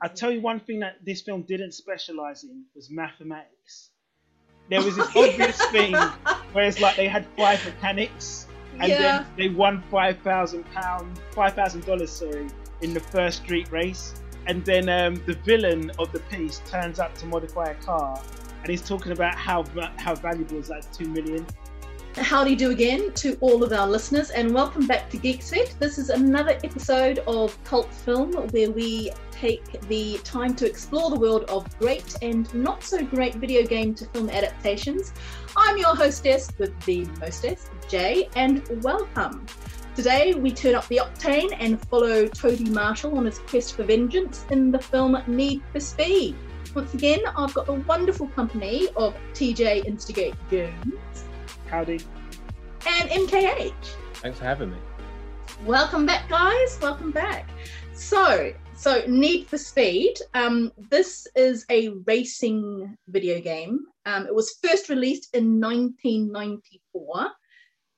I tell you one thing that this film didn't specialize in was mathematics. There was this obvious thing where it's like they had five mechanics and Yeah. then they won five thousand pound, five thousand dollars, sorry, in the first street race. And then um, the villain of the piece turns up to modify a car, and he's talking about how how valuable is that two million. Howdy do again to all of our listeners, and welcome back to Geeks Vet. This is another episode of Cult Film where we take the time to explore the world of great and not so great video game to film adaptations. I'm your hostess with the mostess, Jay, and welcome. Today we turn up the octane and follow Toby Marshall on his quest for vengeance in the film Need for Speed. Once again, I've got the wonderful company of TJ Instigate Jones Howdy. and MKH. Thanks for having me. Welcome back, guys. Welcome back. So, so Need for Speed. Um, this is a racing video game. Um, it was first released in 1994.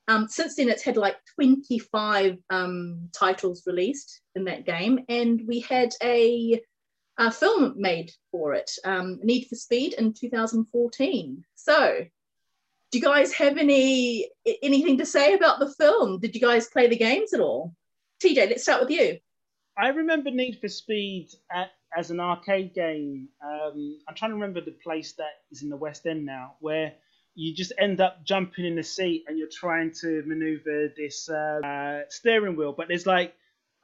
Um, since then, it's had like 25 um, titles released in that game, and we had a, a film made for it, um, Need for Speed, in 2014. So, do you guys have any anything to say about the film? Did you guys play the games at all? TJ, let's start with you. I remember Need for Speed at, as an arcade game. Um, I'm trying to remember the place that is in the West End now, where you just end up jumping in the seat and you're trying to maneuver this uh, uh, steering wheel. But there's like,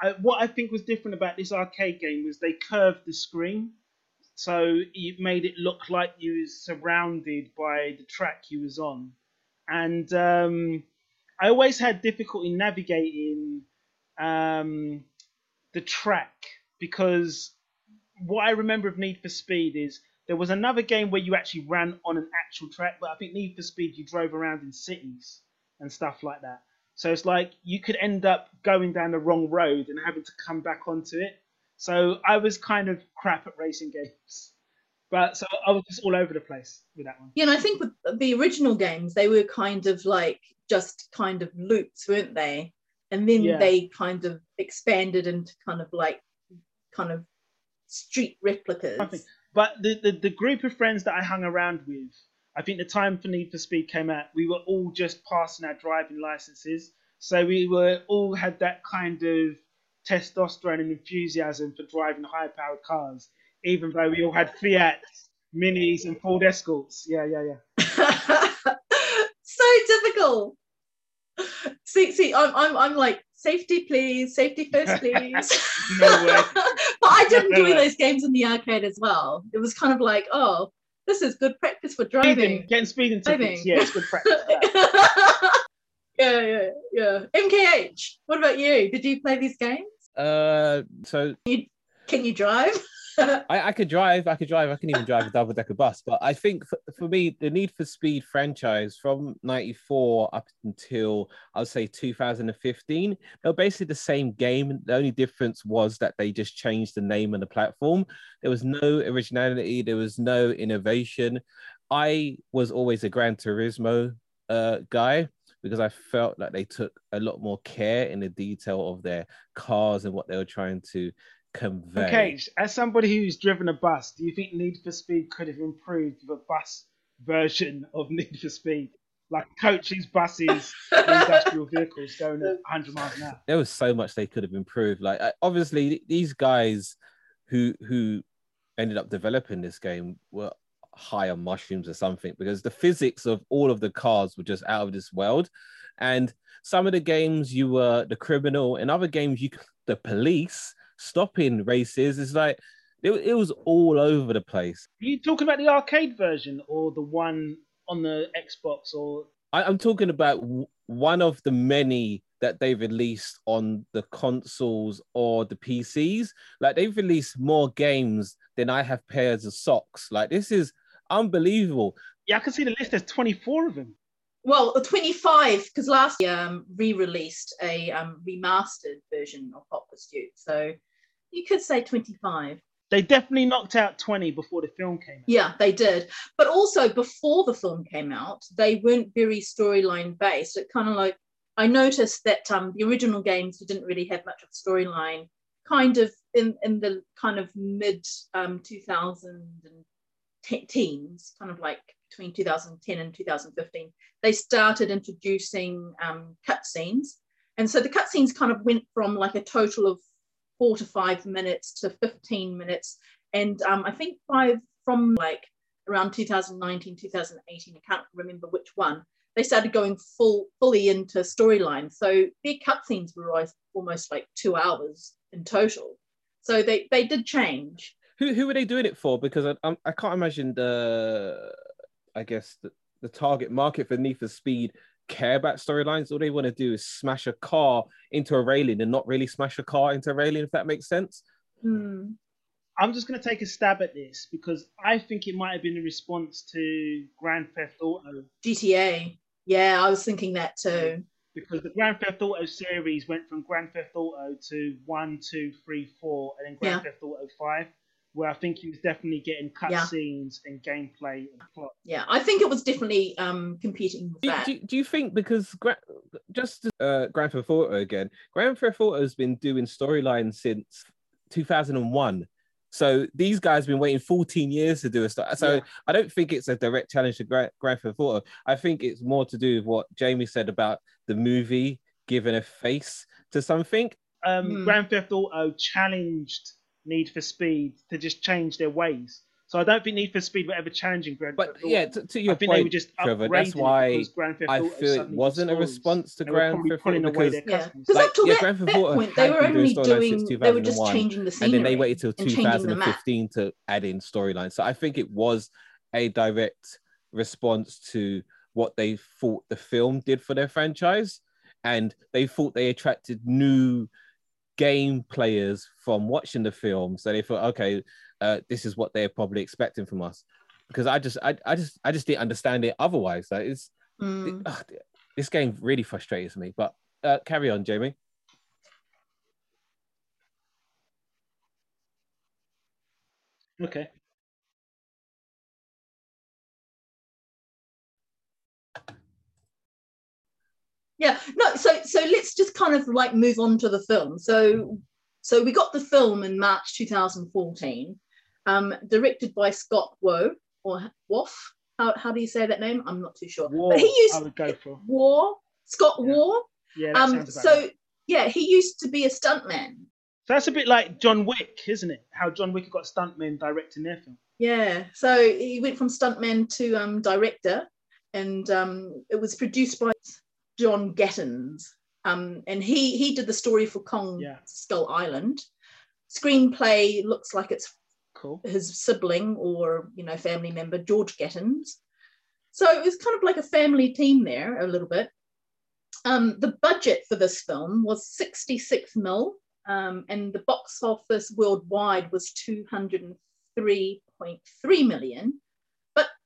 I, what I think was different about this arcade game was they curved the screen, so it made it look like you was surrounded by the track you was on, and um, I always had difficulty navigating. Um, the track because what I remember of Need for Speed is there was another game where you actually ran on an actual track, but I think Need for Speed you drove around in cities and stuff like that. So it's like you could end up going down the wrong road and having to come back onto it. So I was kind of crap at racing games. But so I was just all over the place with that one. Yeah, and I think with the original games, they were kind of like just kind of loops, weren't they? And then Yeah. they kind of expanded into kind of like kind of street replicas. But the, the, the group of friends that I hung around with, I think the time for Need for Speed came out, we were all just passing our driving licenses. So we were all had that kind of testosterone and enthusiasm for driving high powered cars, even though we all had Fiats, Minis, and Ford Escorts. Yeah, yeah, yeah. so typical. See, see, I'm, I'm, I'm like safety, please, safety first, please. No way. but I did enjoy those games in the arcade as well. It was kind of like, oh, this is good practice for Speeding, driving. getting speeding tickets. Driving. Yeah, it's good practice. yeah, yeah, yeah. MKH, what about you? Did you play these games? Uh, so Can you drive? I, I could drive, I could drive, I can even drive a double decker bus. But I think for, for me, the Need for Speed franchise from '94 up until I would say 2015, they were basically the same game. The only difference was that they just changed the name and the platform. There was no originality, there was no innovation. I was always a Gran Turismo uh, guy because I felt like they took a lot more care in the detail of their cars and what they were trying to convey. Okay, as somebody who's driven a bus, do you think Need for Speed could have improved with a bus version of Need for Speed? Like coaches, buses, industrial vehicles going at 100 miles an hour. there was so much they could have improved. Like obviously, these guys who who ended up developing this game were high on mushrooms or something because the physics of all of the cars were just out of this world. And some of the games you were the criminal, and other games you the police stopping races. It's like it, it was all over the place. Are you talking about the arcade version or the one on the Xbox or I, I'm talking about w- one of the many that they've released on the consoles or the PCs. Like they've released more games than I have pairs of socks. Like this is unbelievable. yeah, I can see the list. There's 24 of them. Well, 25, because last year um, re-released a um, remastered version of Hot Pursuit. So you could say 25. They definitely knocked out 20 before the film came out. Yeah, they did. But also before the film came out, they weren't very storyline based. It kind of like I noticed that um, the original games didn't really have much of a storyline. Kind of in in the kind of mid um, 2000 teens, kind of like between 2010 and 2015, they started introducing um, cutscenes. And so the cutscenes kind of went from like a total of four to five minutes to 15 minutes. And um, I think five from like around 2019, 2018, I can't remember which one, they started going full fully into storyline. So their cutscenes were almost like two hours in total. So they, they did change. Who who are they doing it for? Because I I can't imagine the I guess the, the target market for Need for Speed care about storylines. All they want to do is smash a car into a railing and not really smash a car into a railing, if that makes sense. Hmm. I'm just going to take a stab at this because I think it might have been a response to Grand Theft Auto. GTA. Yeah, I was thinking that too. Because the Grand Theft Auto series went from Grand Theft Auto to 1, 2, 3, 4, and then Grand Yeah. Theft Auto 5, where I think he was definitely getting Yeah. cutscenes and gameplay and plot. Yeah, I think it was definitely um, competing with Do, that. do, do you think because Gra- just uh, Grand Theft Auto again, Grand Theft Auto has been doing storylines since 2001. So these guys have been waiting 14 years to do a story. So Yeah. I don't think it's a direct challenge to Gra- Grand Theft Auto. I think it's more to do with what Jamie said about the movie giving a face to something. Um, Hmm. Grand Theft Auto challenged Need for Speed to just change their ways. So I don't think Need for Speed were ever challenging Grand But Theft Auto. yeah, to, to your I think they were point, just Trevor, that's why Grand Theft I feel it wasn't a response to Grand probably Theft pulling Auto because Yeah, because Like, up till yeah, that, Grand Theft Auto point, they were been doing only doing, they were just changing the and then they waited till and changing the map. 2015 to add in storylines. So I think it was a direct response to what they thought the film did for their franchise, and they thought they attracted new game players from watching the film. So they thought, okay, uh, this is what they're probably expecting from us. Because I just, I, I just, I just didn't understand it otherwise. Like it's Mm. ugh, this game really frustrates me. But uh, carry on, Jamie. Okay. Yeah, no, so so let's just kind of like move on to the film. So so we got the film in March 2014, um, directed by Scott Woe or Woff. How, how do you say that name? I'm not too sure. War, but he used I would go for. War, Scott Yeah. War. Yeah, Um, so right. yeah, he used to be a stuntman. So that's a bit like John Wick, isn't it? How John Wick got stuntmen directing their film. Yeah, so he went from stuntman to um, director, and um, it was produced by John Gatins, um, and he he did the story for Kong Yeah. Skull Island. Screenplay looks like it's Cool. his sibling or you know family member George Gatins. So it was kind of like a family team there a little bit. Um, the budget for this film was 66 mil, um, and the box office worldwide was 203.3 million.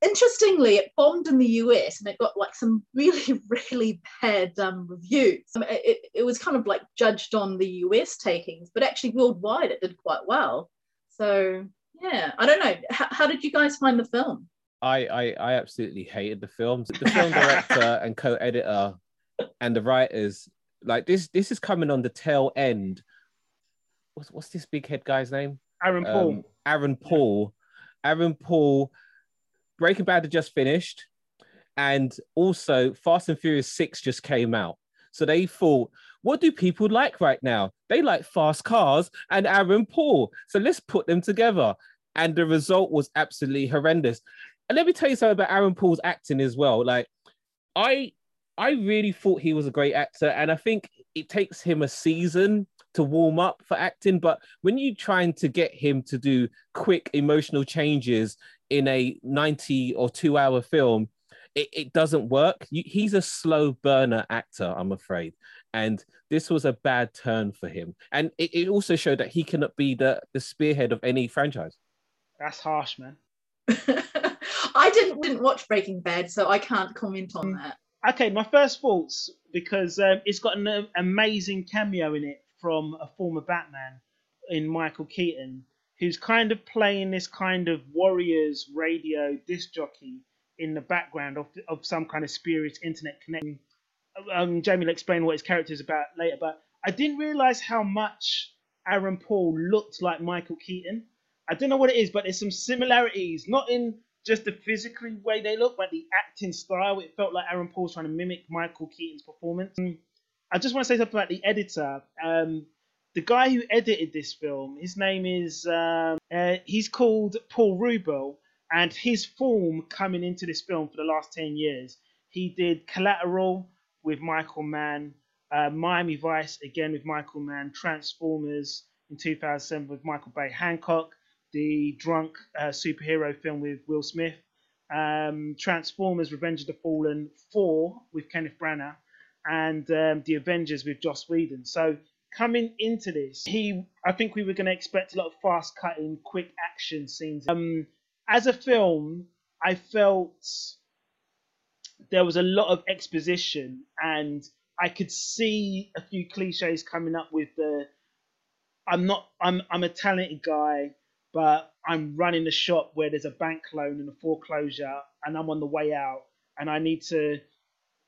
But interestingly, it bombed in the US and it got like some really, really bad um, reviews. Um, it, it, it was kind of like judged on the US takings, but actually worldwide it did quite well. So yeah, I don't know. How, how did you guys find the film? I, I I absolutely hated the film. The film director and co-editor and the writers, like this, this is coming on the tail end. What's what's this big head guy's name? Aaron Paul. Um, Aaron Paul. Aaron Paul. Breaking Bad had just finished, and also Fast and Furious Six just came out. So they thought, what do people like right now? They like fast cars and Aaron Paul. So let's put them together. And the result was absolutely horrendous. And let me tell you something about Aaron Paul's acting as well. Like, I I really thought he was a great actor, and I think it takes him a season to warm up for acting. But when you're trying to get him to do quick emotional changes in a 90 or two hour film, it, it doesn't work. You, he's a slow burner actor, I'm afraid. And this was a bad turn for him. And it, it also showed that he cannot be the, the spearhead of any franchise. That's harsh, man. I didn't didn't watch Breaking Bad, so I can't comment on that. Okay, my first thoughts because um, it's got an uh, amazing cameo in it from a former Batman in Michael Keaton, who's kind of playing this kind of Warriors radio disc jockey in the background of, of some kind of spurious internet connection. Um, Jamie will explain what his character is about later, but I didn't realize how much Aaron Paul looked like Michael Keaton. I don't know what it is, but there's some similarities, not in just the physical way they look, but the acting style. It felt like Aaron Paul's trying to mimic Michael Keaton's performance. I just want to say something about the editor. Um, the guy who edited this film, his name is um, uh, he's called Paul Rubell, and his form coming into this film for the last ten years, he did Collateral with Michael Mann, uh, Miami Vice again with Michael Mann, Transformers in 2007 with Michael Bay, Hancock, the drunk uh, superhero film with Will Smith, um, Transformers: Revenge of the Fallen Thor with Kenneth Branagh, and um, The Avengers with Joss Whedon. So coming into this, he I think we were going to expect a lot of fast cutting, quick action scenes. Um, as a film, I felt there was a lot of exposition, and I could see a few cliches coming up with the. I'm not. I'm. I'm a talented guy, but I'm running a shop where there's a bank loan and a foreclosure, and I'm on the way out, and I need to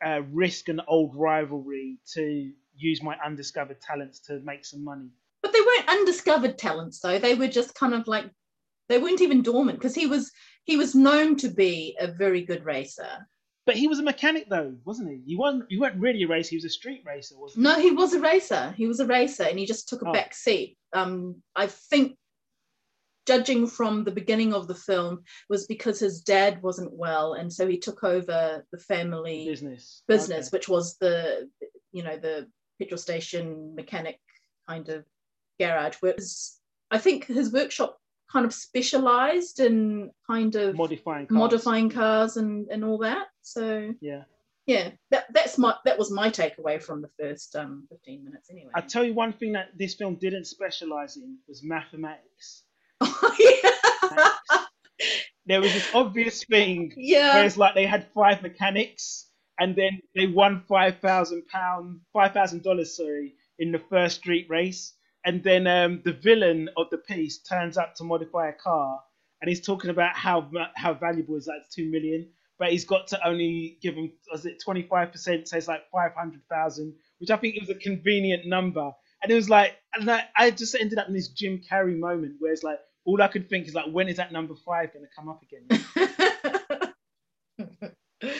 uh, risk an old rivalry to use my undiscovered talents to make some money. But they weren't undiscovered talents though. They were just kind of like they weren't even dormant because he was he was known to be a very good racer. But he was a mechanic though, wasn't he? He wasn't he wasn't really a racer, he was a street racer, wasn't he? No, he was a racer. He was a racer and he just took a oh. back seat. Um I think judging from the beginning of the film was because his dad wasn't well and so he took over the family business business okay. which was the you know the petrol station mechanic kind of garage. Whereas I think his workshop kind of specialized in kind of modifying cars. modifying cars and, and all that. So yeah. Yeah, that, that's my that was my takeaway from the first um, 15 minutes anyway. I tell you one thing that this film didn't specialize in was mathematics. Oh, yeah. there was this obvious thing yeah. where it's like they had five mechanics and then they won five thousand pound, five thousand dollars, sorry, in the first street race. And then um, the villain of the piece turns up to modify a car, and he's talking about how how valuable is that two million, but he's got to only give him was it twenty five percent, so it's like five hundred thousand, which I think was a convenient number. And it was like, and I, I just ended up in this Jim Carrey moment where it's like all I could think is like, when is that number five going to come up again?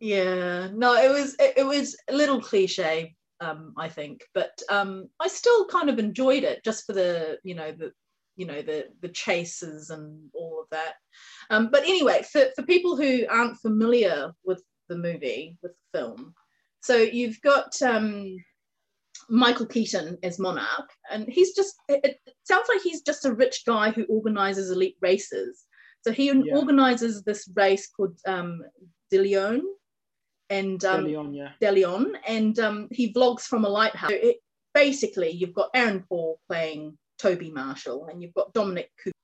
yeah no it was it, it was a little cliche um, I think, but um, I still kind of enjoyed it just for the you know the you know the the chases and all of that. Um, but anyway, for for people who aren't familiar with the movie with the film, so you've got um, Michael Keaton as Monarch, and he's just it, it, sounds like he's just a rich guy who organizes elite races. So he yeah. organizes this race called um, DeLeon, and um, DeLeon, yeah. DeLeon, and um, he vlogs from a lighthouse. It, basically, you've got Aaron Paul playing Toby Marshall, and you've got Dominic Cooper.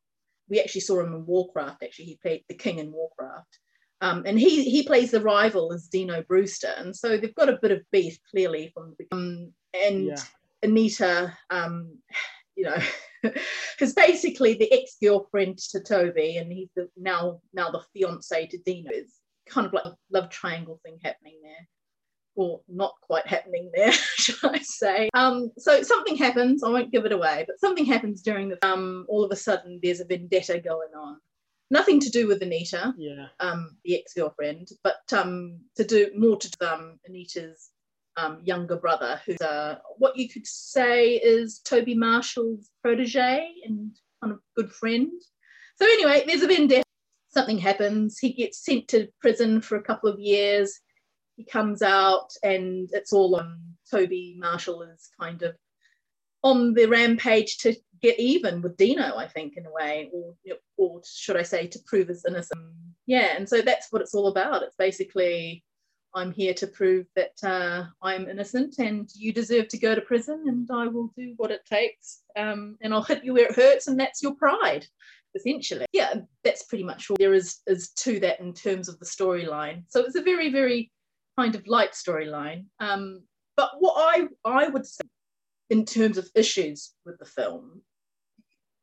We actually saw him in Warcraft. Actually, he played the king in Warcraft, um, and he he plays the rival as Dino Brewster, and so they've got a bit of beef clearly from the beginning. Um, and yeah. Anita, um, you know, is basically the ex girlfriend to Toby, and he's the, now now the fiance to Dino. Is kind of like a love triangle thing happening there or not quite happening there, should I say. Um, so something happens, I won't give it away, but something happens during the um all of a sudden there's a vendetta going on. Nothing to do with Anita, yeah. um, the ex-girlfriend, but um to do more to um Anita's um, younger brother, who's uh, what you could say is Toby Marshall's protege and kind of good friend. So anyway, there's a vendetta something happens. He gets sent to prison for a couple of years. He comes out, and it's all on Toby Marshall is kind of on the rampage to get even with Dino, I think, in a way, or or should I say, to prove his innocence. Yeah, and so that's what it's all about. It's basically I'm here to prove that uh, I'm innocent and you deserve to go to prison, and I will do what it takes. Um, and I'll hit you where it hurts, and that's your pride essentially. Yeah, that's pretty much all there is is to that in terms of the storyline. So it's a very, very kind of light storyline. Um, but what I I would say in terms of issues with the film,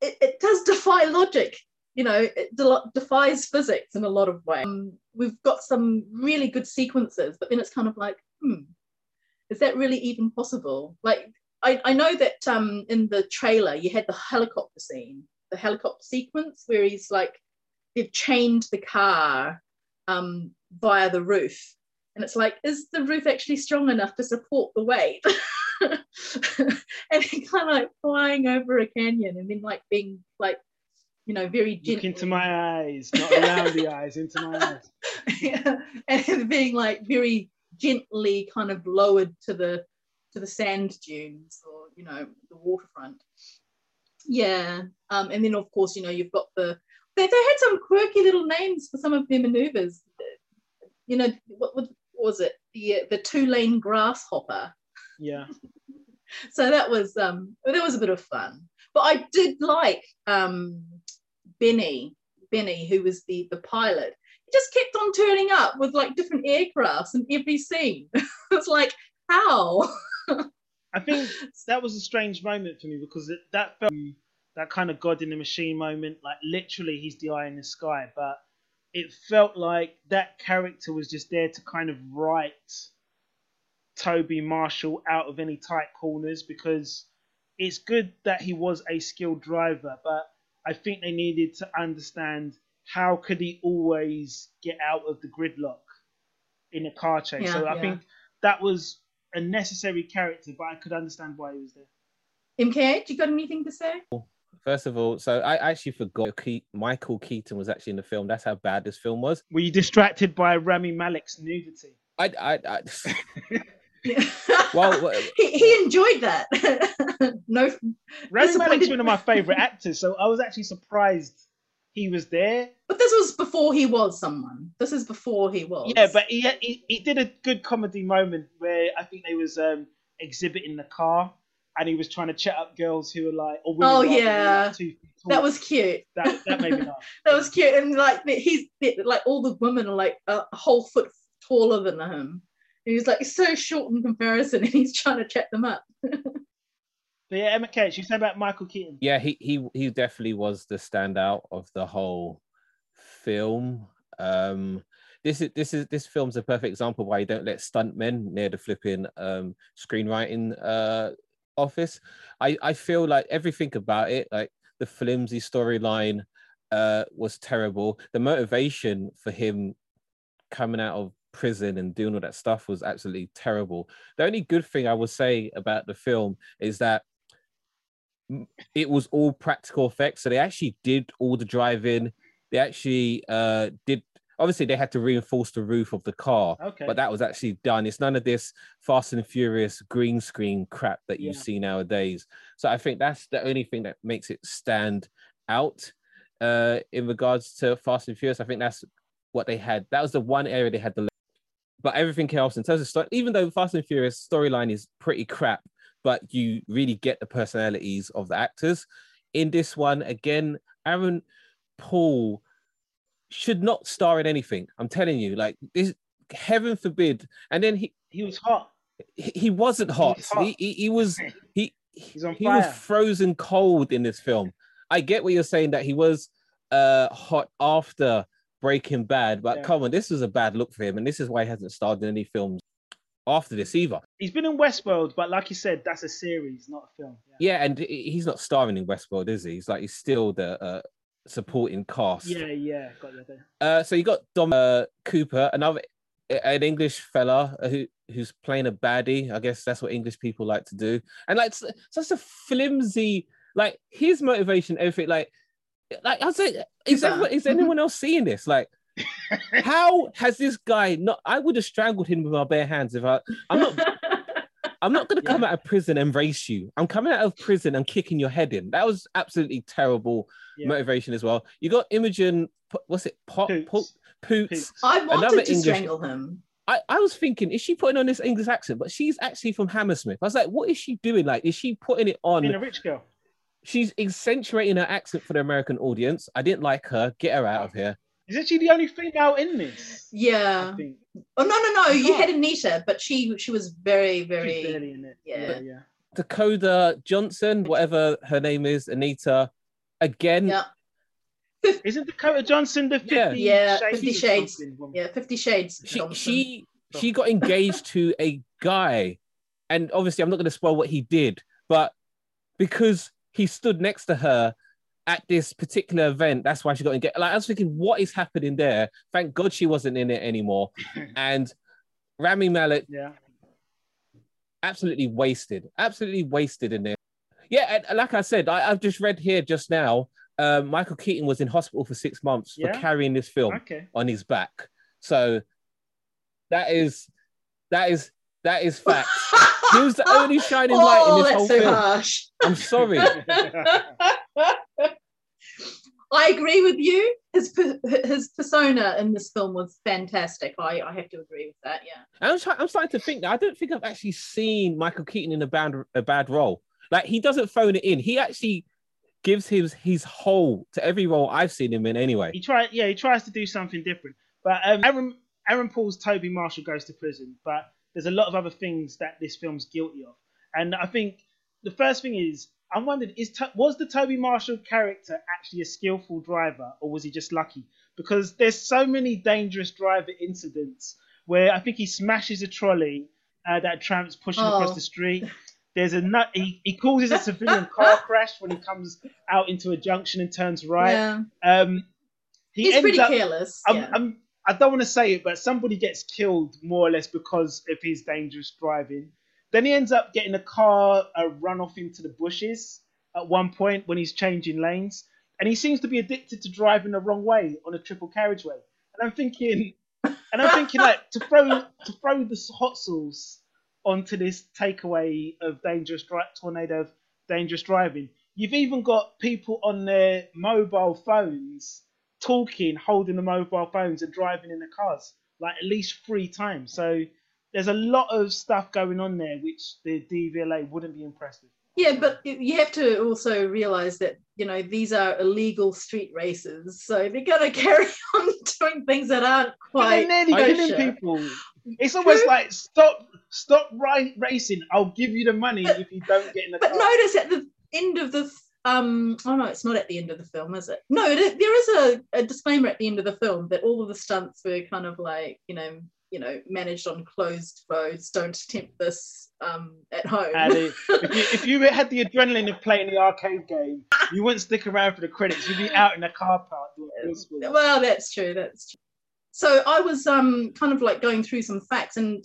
it, it does defy logic. You know, it de- defies physics in a lot of ways. Um, we've got some really good sequences, but then it's kind of like, hmm, is that really even possible? Like, I, I know that um, in the trailer you had the helicopter scene, the helicopter sequence where he's like they've chained the car um, via the roof, and it's like, is the roof actually strong enough to support the weight? and kind of like flying over a canyon and then like being like you know very gently. Look into my eyes, not around the eyes, into my eyes. yeah, and being like very gently kind of lowered to the to the sand dunes or you know the waterfront. Yeah, um, and then of course you know you've got the they, they had some quirky little names for some of their maneuvers. You know what, what was it? The the two lane grasshopper. Yeah. so that was um that was a bit of fun. But I did like um Benny, Benny, who was the the pilot. He just kept on turning up with like different aircrafts in every scene. it's like how. I think that was a strange moment for me because it, that felt that kind of God in the machine moment. Like literally, he's the eye in the sky, but it felt like that character was just there to kind of write Toby Marshall out of any tight corners because it's good that he was a skilled driver, but I think they needed to understand how could he always get out of the gridlock in a car chase. Yeah, so I yeah. think that was a necessary character, but I could understand why he was there. MK, you got anything to say? First of all, so I actually forgot Michael Keaton was actually in the film. That's how bad this film was. Were you distracted by Rami Malek's nudity? I, I, I well, he, he enjoyed that. no, Rami Malek's one of my favorite actors, so I was actually surprised he was there. But this was before he was someone. This is before he was. Yeah, but he he, he did a good comedy moment where I think they was um, exhibiting the car, and he was trying to chat up girls who were like, oh yeah, that was cute. That, that made me laugh. that was cute, and like he's like all the women are like a whole foot taller than him. And he's like so short in comparison, and he's trying to check them up. but yeah, MK, you said about Michael Keaton. Yeah, he he he definitely was the standout of the whole film. Um, this is this is this film's a perfect example why you don't let stuntmen near the flipping um, screenwriting uh, office. I I feel like everything about it, like the flimsy storyline, uh, was terrible. The motivation for him coming out of prison and doing all that stuff was absolutely terrible. The only good thing I would say about the film is that it was all practical effects. So they actually did all the driving. They actually uh, did. Obviously, they had to reinforce the roof of the car, okay. but that was actually done. It's none of this Fast and Furious green screen crap that you yeah. see nowadays. So I think that's the only thing that makes it stand out uh, in regards to Fast and Furious. I think that's what they had. That was the one area they had the but everything else in terms of story, even though Fast and Furious storyline is pretty crap, but you really get the personalities of the actors. In this one, again, Aaron Paul should not star in anything. I'm telling you, like this, heaven forbid. And then he he was hot. He, he wasn't hot. He, was, hot. He, he, he was he He's on he was frozen cold in this film. I get what you're saying that he was uh hot after Breaking Bad, but yeah. come on, this was a bad look for him, and this is why he hasn't starred in any films after this either. He's been in Westworld, but like you said, that's a series, not a film. Yeah, yeah and he's not starring in Westworld, is he? He's like he's still the uh, supporting cast. Yeah, yeah, got you there. Uh, so you got Dom uh, Cooper, another an English fella who who's playing a baddie. I guess that's what English people like to do, and like such a flimsy. Like his motivation, everything. Like like I said, is, everyone, is anyone else seeing this? Like, how has this guy not? I would have strangled him with my bare hands if I. I'm not. I'm not going to come yeah. out of prison and race you. I'm coming out of prison and kicking your head in. That was absolutely terrible yeah. motivation as well. You got Imogen, what's it? Pop, Poots. Poots. Poots. I wanted Another to English, strangle him. I, I was thinking, is she putting on this English accent? But she's actually from Hammersmith. I was like, what is she doing? Like, is she putting it on? Being a rich girl she's accentuating her accent for the American audience. I didn't like her. Get her out of here. Isn't she the only female in this? Yeah. Oh no no no! You had Anita, but she she was very very. She's barely in it. Yeah. yeah. yeah. Dakota Johnson, whatever her name is, Anita. Again. Yeah. Isn't Dakota Johnson the 50 yeah. yeah, Shades? 50 Shades. Yeah, 50 Shades. She, she she got engaged to a guy, and obviously I'm not going to spoil what he did, but because he stood next to her at this particular event, that's why she got engaged. Like I was thinking, what is happening there? Thank God she wasn't in it anymore. and Rami Malek, Yeah. absolutely wasted, absolutely wasted in there. Yeah, and like I said, I, I've just read here just now. Uh, Michael Keaton was in hospital for six months Yeah? for carrying this film Okay. on his back. So that is that is that is fact. He was the only shining light in oh, this that's whole so film. harsh. I'm sorry. I agree with you. His his persona in this film was fantastic. I, I have to agree with that. Yeah. I'm, try- I'm starting to think that I don't think I've actually seen Michael Keaton in a bad a bad role. Like he doesn't phone it in. He actually gives his his whole to every role I've seen him in anyway. he try yeah he tries to do something different but um, aaron aaron paul's toby marshall goes to prison but there's a lot of other things that this film's guilty of and i think the first thing is i'm wondering is was the toby marshall character actually a skillful driver or was he just lucky because there's so many dangerous driver incidents where i think he smashes a trolley uh, that tramp's pushing Oh. across the street there's a nut he, he causes a civilian car crash when he comes out into a junction and turns right Yeah. um, he He's pretty up. careless. I'm, yeah. I'm, I don't want to say it, but somebody gets killed more or less because of his dangerous driving. Then he ends up getting a car run off into the bushes at one point when he's changing lanes, and he seems to be addicted to driving the wrong way on a triple carriageway. And I'm thinking, and I'm thinking like to throw to throw the hot sauce onto this takeaway of dangerous dri- tornado of dangerous driving. You've even got people on their mobile phones talking, holding the mobile phones and driving in the cars like at least three times. So there's a lot of stuff going on there which the DVLA wouldn't be impressed with. Yeah, but you have to also realize that you know these are illegal street races, so they're gonna carry on doing things that aren't But they're nearly killing people. It's almost True. like stop, stop racing. I'll give you the money But- if you don't get in the But car. notice at the end of the um oh no it's not at the end of the film is it no it, there is a, a disclaimer at the end of the film that all of the stunts were kind of like you know you know managed on closed roads don't attempt this um at home if, you, if you had the adrenaline of playing the arcade game, you wouldn't stick around for the credits. You'd be out in the car park. well that's true that's true so i was um kind of like going through some facts and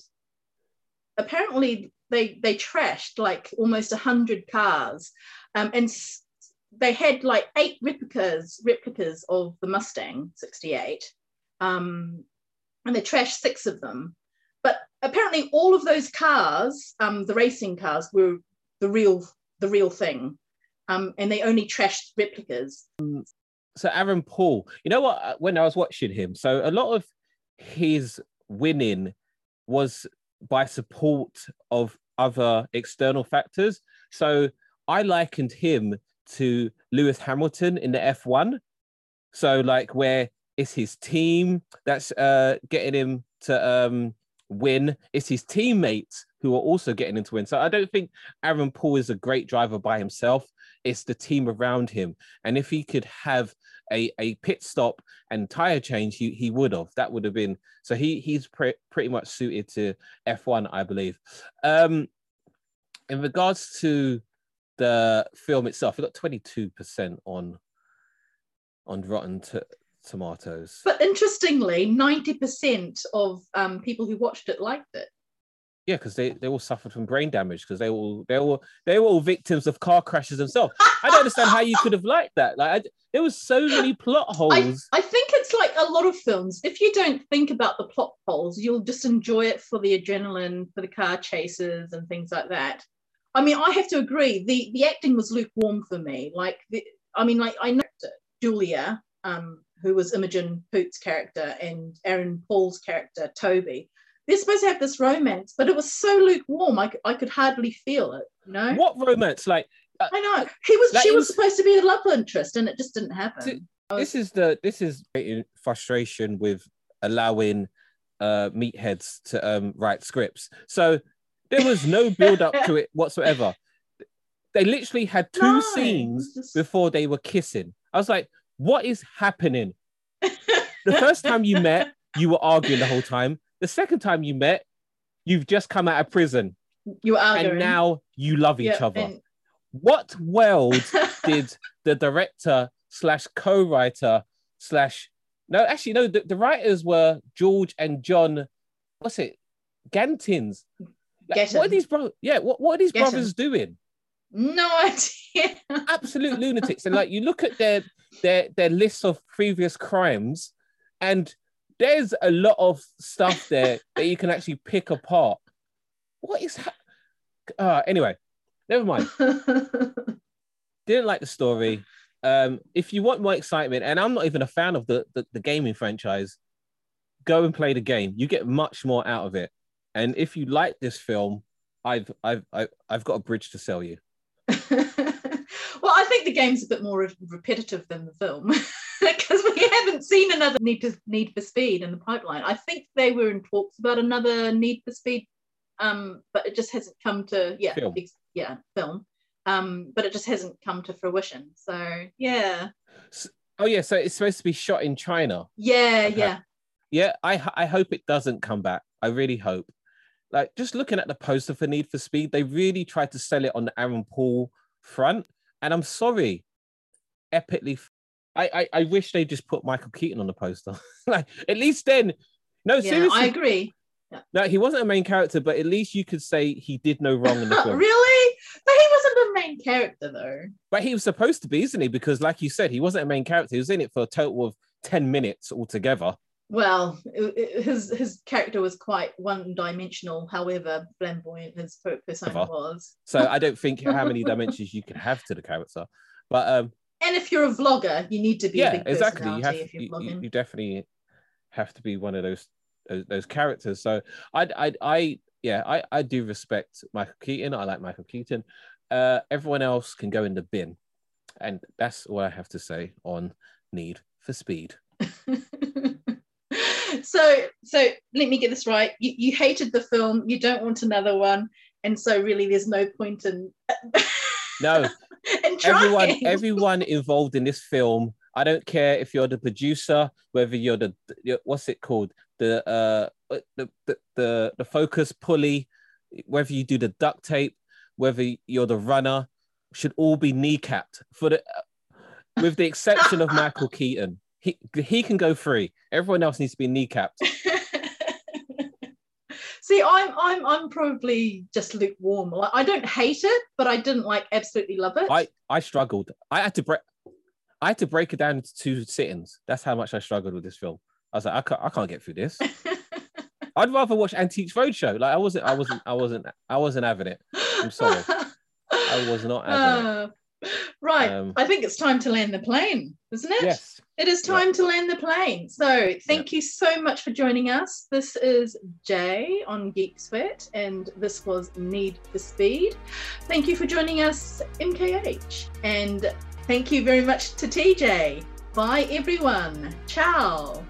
apparently they they trashed like almost 100 cars um and they had like eight replicas replicas of the mustang 68 um and they trashed six of them but apparently all of those cars um the racing cars were the real the real thing um and they only trashed replicas so Aaron Paul, you know what? uh, When I was watching him, so a lot of his winning was by support of other external factors. So I likened him to Lewis Hamilton in the F1. So like where it's his team that's uh, getting him to um, win. It's his teammates who are also getting him to win. So I don't think Aaron Paul is a great driver by himself. It's the team around him. And if he could have a, a pit stop and tire change, he, he would have. That would have been so he he's pre- pretty much suited to F1, I believe. Um, in regards to the film itself, it got 22% on on Rotten Tomatoes. But interestingly, 90% of um, people who watched it liked it. Yeah, because they, they all suffered from brain damage because they all they all they were all victims of car crashes themselves. I don't understand how you could have liked that. Like I, there was so many plot I, holes. I think it's like a lot of films. If you don't think about the plot holes, you'll just enjoy it for the adrenaline, for the car chases and things like that. I mean, I have to agree. The the acting was lukewarm for me. Like, the, I mean, like I know Julia, um, who was Imogen Poots' character, and Aaron Paul's character Toby. They're supposed to have this romance, but it was so lukewarm. I, I could hardly feel it. You know. What romance? Like I know he was. Like, she was was- supposed to be the love interest, and it just didn't happen. this is the this is frustration with allowing uh meatheads to um write scripts. So there was no build up to it whatsoever. They literally had two No, scenes just- before they were kissing. I was like, what is happening? The first time you met, you were arguing the whole time. The second time you met, you've just come out of prison you arguing. and now you love each Yeah, other. and- what world did the director slash co-writer slash no actually no the, the writers were george and john what's it gantins like, what are these bro yeah what, what are these brothers doing? No idea. Absolute lunatics. And like you look at their their their list of previous crimes and there's a lot of stuff there that you can actually pick apart. What is ha- uh, anyway never mind. Didn't like the story. Um, if you want more excitement, and I'm not even a fan of the, the, the gaming franchise, go and play the game. You get much more out of it. And if you like this film, I've I've I've, got a bridge to sell you. well, I think the game's a bit more repetitive than the film because we haven't seen another Need to Need for Speed in the pipeline. I think they were in talks about another Need for Speed, um, but it just hasn't come to yeah film. yeah film um, but it just hasn't come to fruition. So yeah. So, oh yeah, so it's supposed to be shot in China. Yeah, okay. yeah, yeah. I I hope it doesn't come back. I really hope. Like just looking at the poster for Need for Speed, they really tried to sell it on the Aaron Paul front, and I'm sorry, epically. I, I, I wish they just put Michael Keaton on the poster. like at least then, no, yeah, seriously. I agree. No, he wasn't a main character, but at least you could say he did no wrong in the film. really? But he wasn't the main character, though. But he was supposed to be, isn't he? Because, like you said, he wasn't a main character. He was in it for a total of ten minutes altogether. Well, his his character was quite one dimensional. However, flamboyant his persona was. so I don't think how many dimensions you can have to the character, but um. And if you're a vlogger, you need to be yeah, exactly. You have you, you definitely have to be one of those those, those characters. So I, I, I, yeah, I, I do respect Michael Keaton. I like Michael Keaton. Uh, everyone else can go in the bin, and that's all I have to say on Need for Speed. so, so let me get this right. You, you hated the film. You don't want another one, and so really, there's no point in. no. everyone, everyone involved in this film I don't care if you're the producer, whether you're the what's it called, the uh the the the, the focus pulley, whether you do the duct tape, whether you're the runner, should all be kneecapped for the with the exception of Michael Keaton. He he can go free. Everyone else needs to be kneecapped. See, I'm I'm I'm probably just lukewarm. Like, I don't hate it, but I didn't like absolutely love it. I I struggled. I had to break. I had to break it down into two sittings. That's how much I struggled with this film. I was like, I can't, I can't get through this. I'd rather watch Antiques Roadshow. Like I wasn't, I wasn't, I wasn't, I wasn't having it. I'm sorry, I was not having uh, it. Right, um, I think it's time to land the plane, isn't it? Yes. It is time yeah. to land the plane. So thank yeah. you so much for joining us. This is Jay on Geek Sweat, and this was Need for Speed. Thank you for joining us, MKH, and Thank you very much to TJ. Bye, everyone. Ciao.